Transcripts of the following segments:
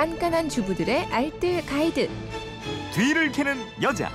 깐깐한 주부들의 알뜰 가이드. 뒤를 캐는 여자.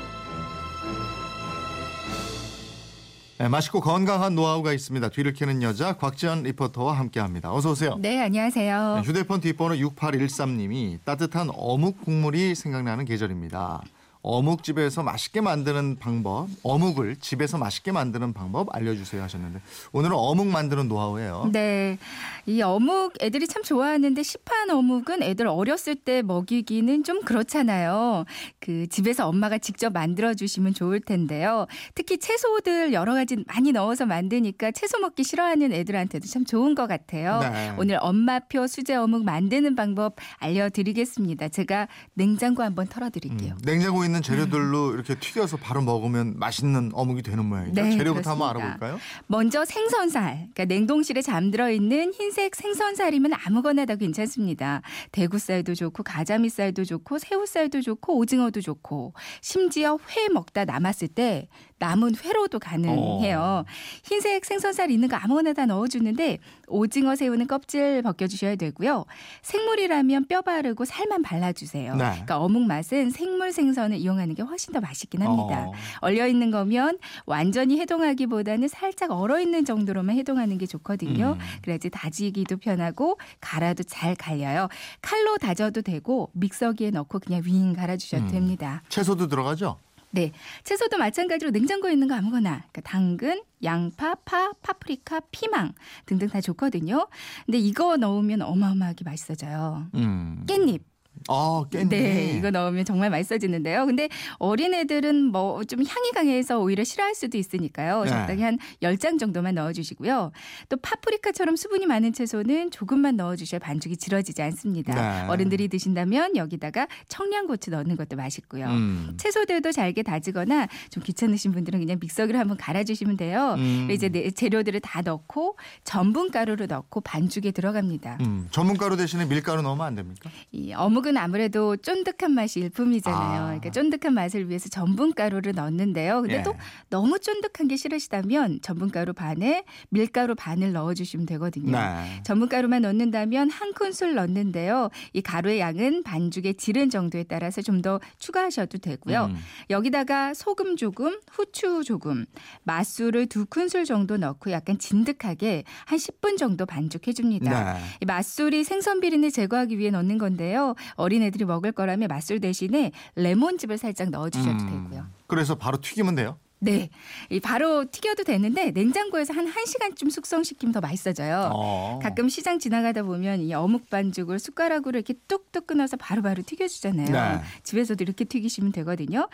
네, 맛있고 건강한 노하우가 있습니다. 뒤를 캐는 여자 곽지연 리포터와 함께합니다. 어서 오세요. 네, 안녕하세요. 네, 휴대폰 뒷번호 6813님이 따뜻한 어묵 국물이 생각나는 계절입니다. 어묵집에서 맛있게 만드는 방법, 어묵을 집에서 맛있게 만드는 방법 알려주세요 하셨는데 오늘은 어묵 만드는 노하우예요. 네. 이 어묵 애들이 참 좋아하는데 시판 어묵은 애들 어렸을 때 먹이기는 좀 그렇잖아요. 그 집에서 엄마가 직접 만들어 주시면 좋을 텐데요. 특히 채소들 여러 가지 많이 넣어서 만드니까 채소 먹기 싫어하는 애들한테도 참 좋은 것 같아요. 네. 오늘 엄마표 수제 어묵 만드는 방법 알려드리겠습니다. 제가 냉장고 한번 털어드릴게요. 음, 냉장고에 있는 재료들로 이렇게 튀겨서 바로 먹으면 맛있는 어묵이 되는 모양이죠. 네, 재료부터 한번 그렇습니다. 알아볼까요? 먼저 생선살, 그러니까 냉동실에 잠들어 있는 흰색 생선살이면 아무거나 다 괜찮습니다. 대구살도 좋고 가자미살도 좋고 새우살도 좋고 오징어도 좋고 심지어 회 먹다 남았을 때 남은 회로도 가능해요. 어. 흰색 생선살 있는 거 아무거나 다 넣어주는데 오징어 새우는 껍질 벗겨주셔야 되고요. 생물이라면 뼈 바르고 살만 발라주세요. 네. 그러니까 어묵 맛은 생물 생선을 이용하는 게 훨씬 더 맛있긴 합니다. 어. 얼려 있는 거면 완전히 해동하기보다는 살짝 얼어 있는 정도로만 해동하는 게 좋거든요. 음. 그래야지 다지기도 편하고 갈아도 잘 갈려요. 칼로 다져도 되고 믹서기에 넣고 그냥 윙 갈아주셔도 음. 됩니다. 채소도 들어가죠? 네, 채소도 마찬가지로 냉장고에 있는 거 아무거나 그러니까 당근, 양파, 파, 파프리카, 피망 등등 다 좋거든요. 근데 이거 넣으면 어마어마하게 맛있어져요. 음. 깻잎. 아, 깻잎. 네, 이거 넣으면 정말 맛있어지는데요. 근데 어린애들은 뭐 좀 향이 강해서 오히려 싫어할 수도 있으니까요. 네. 적당히 한 10장 정도만 넣어주시고요. 또 파프리카처럼 수분이 많은 채소는 조금만 넣어주셔야 반죽이 질어지지 않습니다. 네. 어른들이 드신다면 여기다가 청양고추 넣는 것도 맛있고요. 음. 채소들도 잘게 다지거나 좀 귀찮으신 분들은 그냥 믹서기로 한번 갈아주시면 돼요. 음. 이제 네- 재료들을 다 넣고 전분가루를 넣고 반죽에 들어갑니다. 음. 전분가루 대신에 밀가루 넣으면 안 됩니까? 이 어묵은 아무래도 쫀득한 맛이 일품이잖아요. 아. 그러니까 쫀득한 맛을 위해서 전분가루를 넣는데요. 근데 예. 또 너무 쫀득한 게 싫으시다면 전분가루 반에 밀가루 반을 넣어주시면 되거든요. 네. 전분가루만 넣는다면 한 큰술 넣는데요. 이 가루의 양은 반죽의 질은 정도에 따라서 좀 더 추가하셔도 되고요. 음. 여기다가 소금 조금, 후추 조금, 맛술을 두 큰술 정도 넣고 약간 진득하게 한 10분 정도 반죽해 줍니다. 네. 이 맛술이 생선 비린을 제거하기 위해 넣는 건데요. 어린애들이 먹을 거라면 맛술 대신에 레몬즙을 살짝 넣어주셔도 음. 되고요. 그래서 바로 튀기면 돼요? 네, 이 바로 튀겨도 되는데 냉장고에서 한 1시간쯤 숙성시키면 더 맛있어져요. 어. 가끔 시장 지나가다 보면 이 어묵 반죽을 숟가락으로 이렇게 뚝뚝 끊어서 바로바로 튀겨주잖아요. 네. 집에서도 이렇게 튀기시면 되거든요.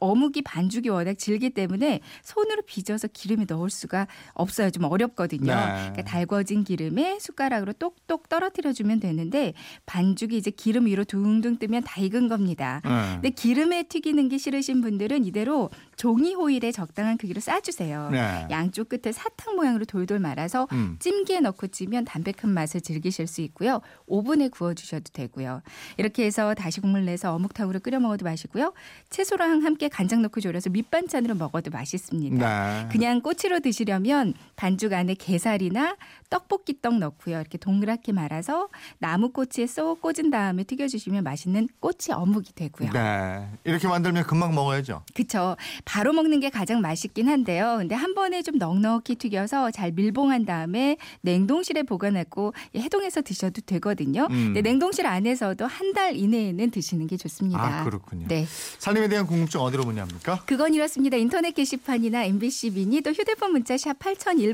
어묵이 반죽이 워낙 질기 때문에 손으로 빚어서 기름에 넣을 수가 없어요. 좀 어렵거든요. 네. 그러니까 달궈진 기름에 숟가락으로 똑똑 떨어뜨려주면 되는데 반죽이 이제 기름 위로 둥둥 뜨면 다 익은 겁니다. 네. 근데 기름에 튀기는 게 싫으신 분들은 이대로 종이 호일 에 적당한 크기로 싸주세요. 네. 양쪽 끝에 사탕 모양으로 돌돌 말아서 음. 찜기에 넣고 찌면 담백한 맛을 즐기실 수 있고요. 오븐에 구워 주셔도 되고요. 이렇게 해서 다시 국물 내서 어묵탕으로 끓여 먹어도 맛있고요. 채소랑 함께 간장 넣고 졸여서 밑반찬으로 먹어도 맛있습니다. 네. 그냥 꼬치로 드시려면 반죽 안에 게살이나 떡볶이 떡 넣고요. 이렇게 동그랗게 말아서 나무 꼬치에 쏙 꽂은 다음에 튀겨주시면 맛있는 꼬치 어묵이 되고요. 네. 이렇게 만들면 금방 먹어야죠. 그쵸. 바로 먹는 게 가장 맛있긴 한데요. 근데 한 번에 좀 넉넉히 튀겨서 잘 밀봉한 다음에 냉동실에 보관하고 해동해서 드셔도 되거든요. 음. 근데 냉동실 안에서도 한 달 이내에는 드시는 게 좋습니다. 아, 그렇군요. 네. 살림에 대한 궁금증 어디로 문의합니까? 그건 이렇습니다. 인터넷 게시판이나 MBC 미니 또 휴대폰 문자 샵 8001